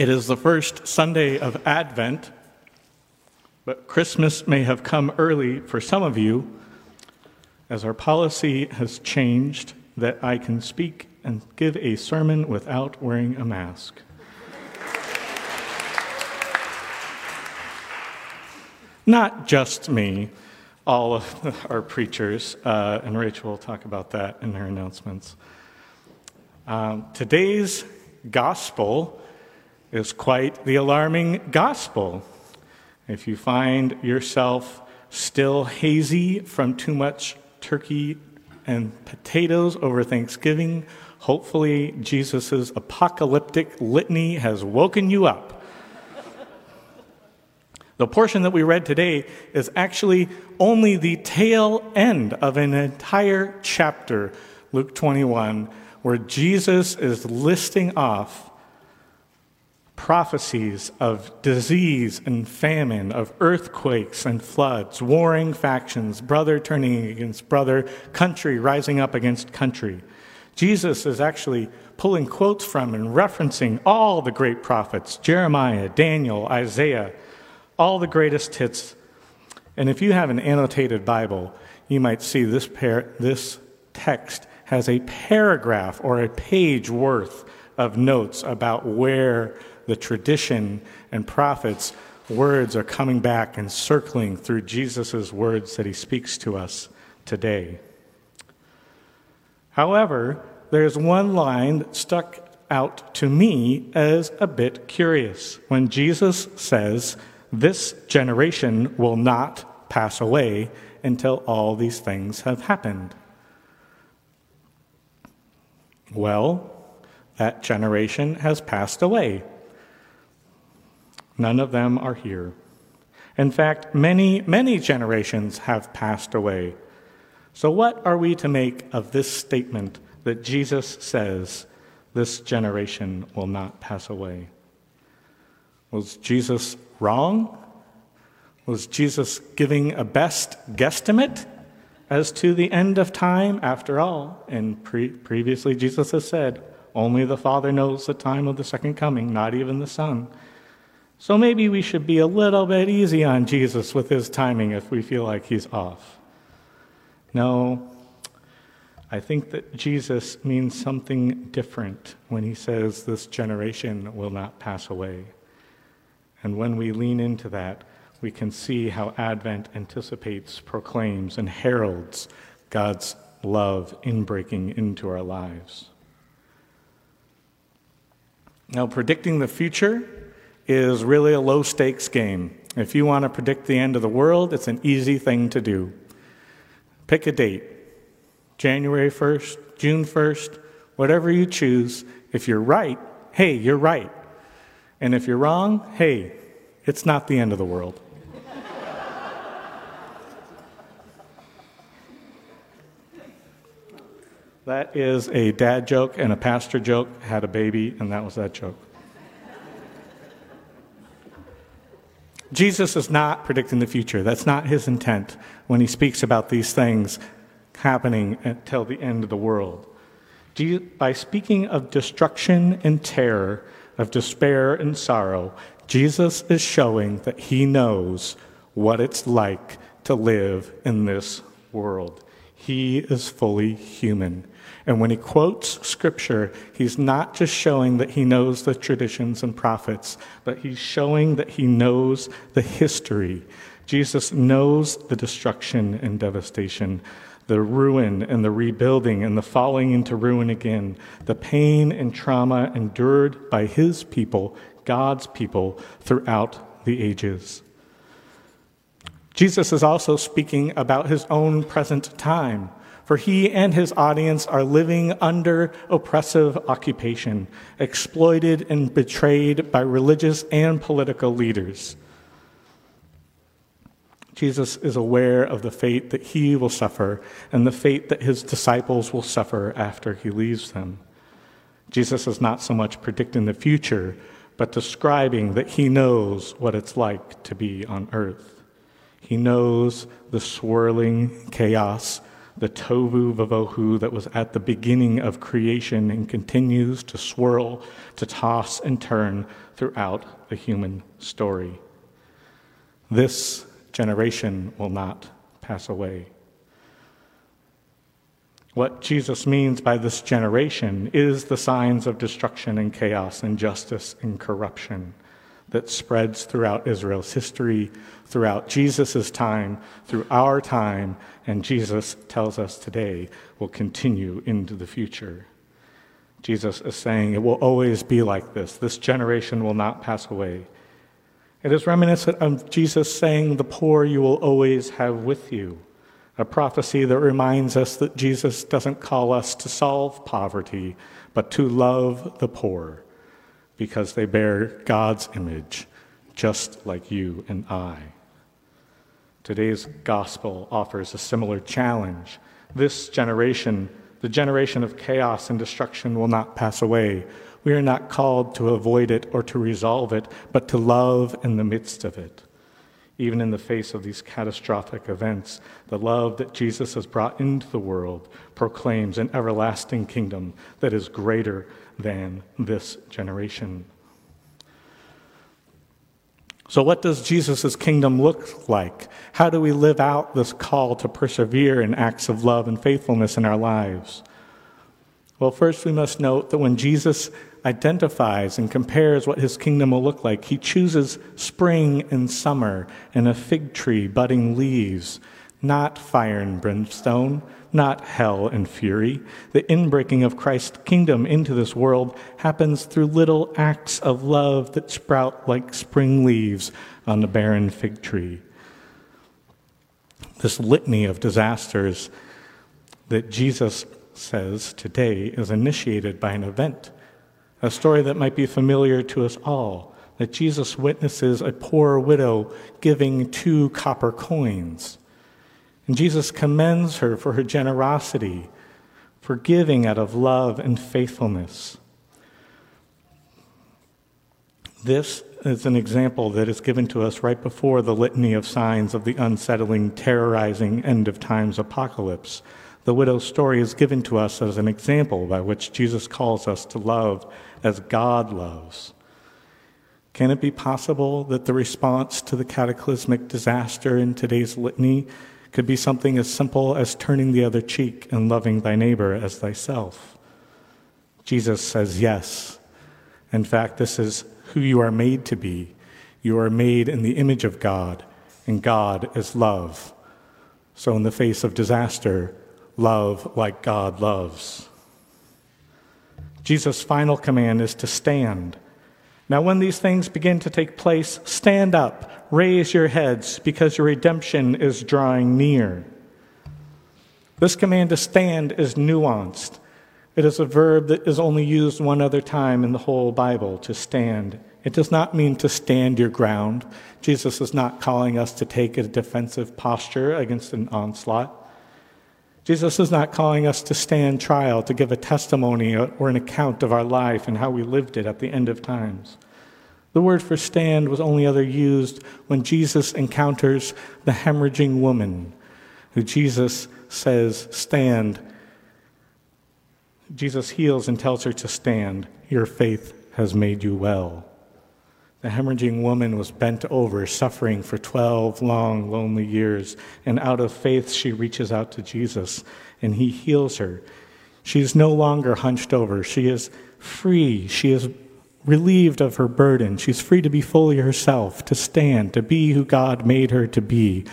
It is the first Sunday of Advent, but Christmas may have come early for some of you, as our policy has changed that I can speak and give a sermon without wearing a mask. Not just me, all of our preachers, uh, and Rachel will talk about that in her announcements. Um, today's gospel is quite the alarming gospel. If you find yourself still hazy from too much turkey and potatoes over Thanksgiving, hopefully Jesus' apocalyptic litany has woken you up. The portion that we read today is actually only the tail end of an entire chapter, Luke 21, where Jesus is listing off prophecies of disease and famine, of earthquakes and floods, warring factions, brother turning against brother, country rising up against country. Jesus is actually pulling quotes from and referencing all the great prophets Jeremiah, Daniel, Isaiah, all the greatest hits. And if you have an annotated Bible, you might see this, par- this text has a paragraph or a page worth of notes about where the tradition and prophets' words are coming back and circling through Jesus' words that he speaks to us today. However, there's one line that stuck out to me as a bit curious when Jesus says, This generation will not pass away until all these things have happened. Well, that generation has passed away. None of them are here. In fact, many, many generations have passed away. So, what are we to make of this statement that Jesus says, This generation will not pass away? Was Jesus wrong? Was Jesus giving a best guesstimate as to the end of time? After all, and pre- previously Jesus has said, Only the Father knows the time of the second coming, not even the Son. So maybe we should be a little bit easy on Jesus with his timing if we feel like he's off. No, I think that Jesus means something different when he says this generation will not pass away. And when we lean into that, we can see how Advent anticipates, proclaims, and heralds God's love in breaking into our lives. Now, predicting the future is really a low stakes game. If you want to predict the end of the world, it's an easy thing to do. Pick a date January 1st, June 1st, whatever you choose. If you're right, hey, you're right. And if you're wrong, hey, it's not the end of the world. that is a dad joke and a pastor joke, had a baby, and that was that joke. Jesus is not predicting the future. That's not his intent when he speaks about these things happening until the end of the world. By speaking of destruction and terror, of despair and sorrow, Jesus is showing that he knows what it's like to live in this world. He is fully human. And when he quotes scripture, he's not just showing that he knows the traditions and prophets, but he's showing that he knows the history. Jesus knows the destruction and devastation, the ruin and the rebuilding and the falling into ruin again, the pain and trauma endured by his people, God's people, throughout the ages. Jesus is also speaking about his own present time for he and his audience are living under oppressive occupation, exploited and betrayed by religious and political leaders. Jesus is aware of the fate that he will suffer and the fate that his disciples will suffer after he leaves them. Jesus is not so much predicting the future, but describing that he knows what it's like to be on earth. He knows the swirling chaos the tohu vavohu that was at the beginning of creation and continues to swirl, to toss and turn throughout the human story. This generation will not pass away. What Jesus means by this generation is the signs of destruction and chaos, injustice and corruption that spreads throughout Israel's history, throughout Jesus' time, through our time, and Jesus tells us today will continue into the future. Jesus is saying it will always be like this. This generation will not pass away. It is reminiscent of Jesus saying, The poor you will always have with you. A prophecy that reminds us that Jesus doesn't call us to solve poverty, but to love the poor because they bear God's image, just like you and I. Today's gospel offers a similar challenge. This generation, the generation of chaos and destruction, will not pass away. We are not called to avoid it or to resolve it, but to love in the midst of it. Even in the face of these catastrophic events, the love that Jesus has brought into the world proclaims an everlasting kingdom that is greater than this generation. So, what does Jesus' kingdom look like? How do we live out this call to persevere in acts of love and faithfulness in our lives? Well, first, we must note that when Jesus identifies and compares what his kingdom will look like, he chooses spring and summer and a fig tree budding leaves, not fire and brimstone, not hell and fury. The inbreaking of Christ's kingdom into this world happens through little acts of love that sprout like spring leaves on the barren fig tree. This litany of disasters that Jesus says today is initiated by an event, a story that might be familiar to us all. That Jesus witnesses a poor widow giving two copper coins. And Jesus commends her for her generosity, for giving out of love and faithfulness. This is an example that is given to us right before the litany of signs of the unsettling, terrorizing end of times apocalypse. The widow's story is given to us as an example by which Jesus calls us to love as God loves. Can it be possible that the response to the cataclysmic disaster in today's litany could be something as simple as turning the other cheek and loving thy neighbor as thyself. Jesus says yes. In fact, this is who you are made to be. You are made in the image of God, and God is love. So, in the face of disaster, love like God loves. Jesus' final command is to stand. Now, when these things begin to take place, stand up, raise your heads, because your redemption is drawing near. This command to stand is nuanced. It is a verb that is only used one other time in the whole Bible to stand. It does not mean to stand your ground. Jesus is not calling us to take a defensive posture against an onslaught. Jesus is not calling us to stand trial, to give a testimony or an account of our life and how we lived it at the end of times. The word for stand was only ever used when Jesus encounters the hemorrhaging woman, who Jesus says, Stand. Jesus heals and tells her to stand. Your faith has made you well. The hemorrhaging woman was bent over, suffering for 12 long, lonely years, and out of faith, she reaches out to Jesus, and he heals her. She is no longer hunched over. She is free. She is relieved of her burden. She's free to be fully herself, to stand, to be who God made her to be.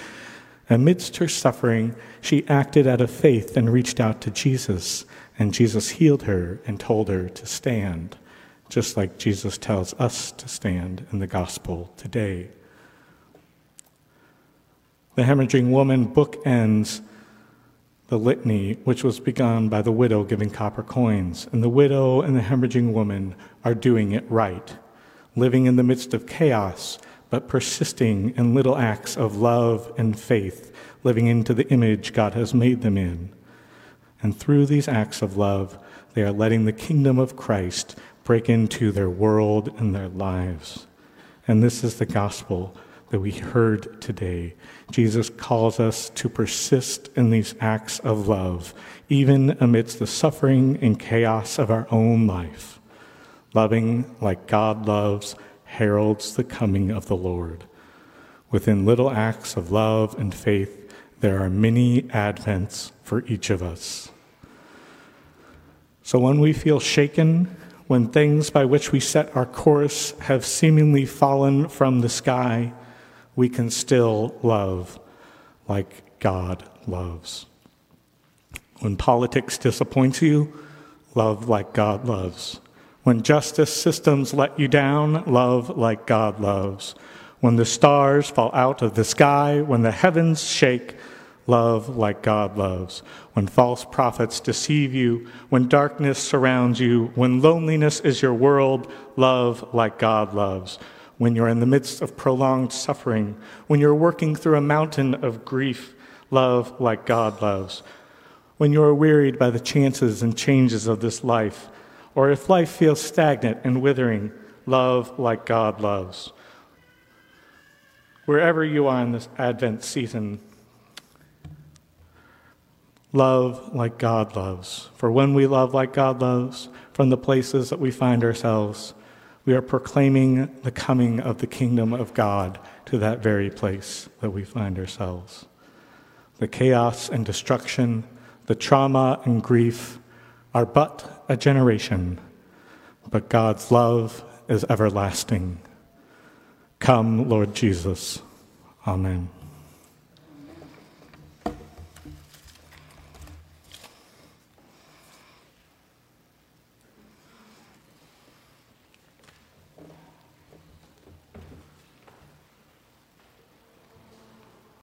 Amidst her suffering, she acted out of faith and reached out to Jesus, and Jesus healed her and told her to stand just like Jesus tells us to stand in the gospel today. The hemorrhaging woman bookends the litany, which was begun by the widow giving copper coins. And the widow and the hemorrhaging woman are doing it right, living in the midst of chaos, but persisting in little acts of love and faith, living into the image God has made them in. And through these acts of love, they are letting the kingdom of Christ break into their world and their lives. And this is the gospel that we heard today. Jesus calls us to persist in these acts of love, even amidst the suffering and chaos of our own life. Loving like God loves heralds the coming of the Lord. Within little acts of love and faith, there are many advents for each of us. So when we feel shaken, when things by which we set our course have seemingly fallen from the sky, we can still love like God loves. When politics disappoints you, love like God loves. When justice systems let you down, love like God loves. When the stars fall out of the sky, when the heavens shake, love like God loves. When false prophets deceive you, when darkness surrounds you, when loneliness is your world, love like God loves when you're in the midst of prolonged suffering, when you're working through a mountain of grief, love like God loves, when you're wearied by the chances and changes of this life, or if life feels stagnant and withering, love like God loves. Wherever you are in this Advent season, love like God loves. For when we love like God loves, from the places that we find ourselves, we are proclaiming the coming of the kingdom of God to that very place that we find ourselves. The chaos and destruction, the trauma and grief are but a generation, but God's love is everlasting. Come, Lord Jesus. Amen.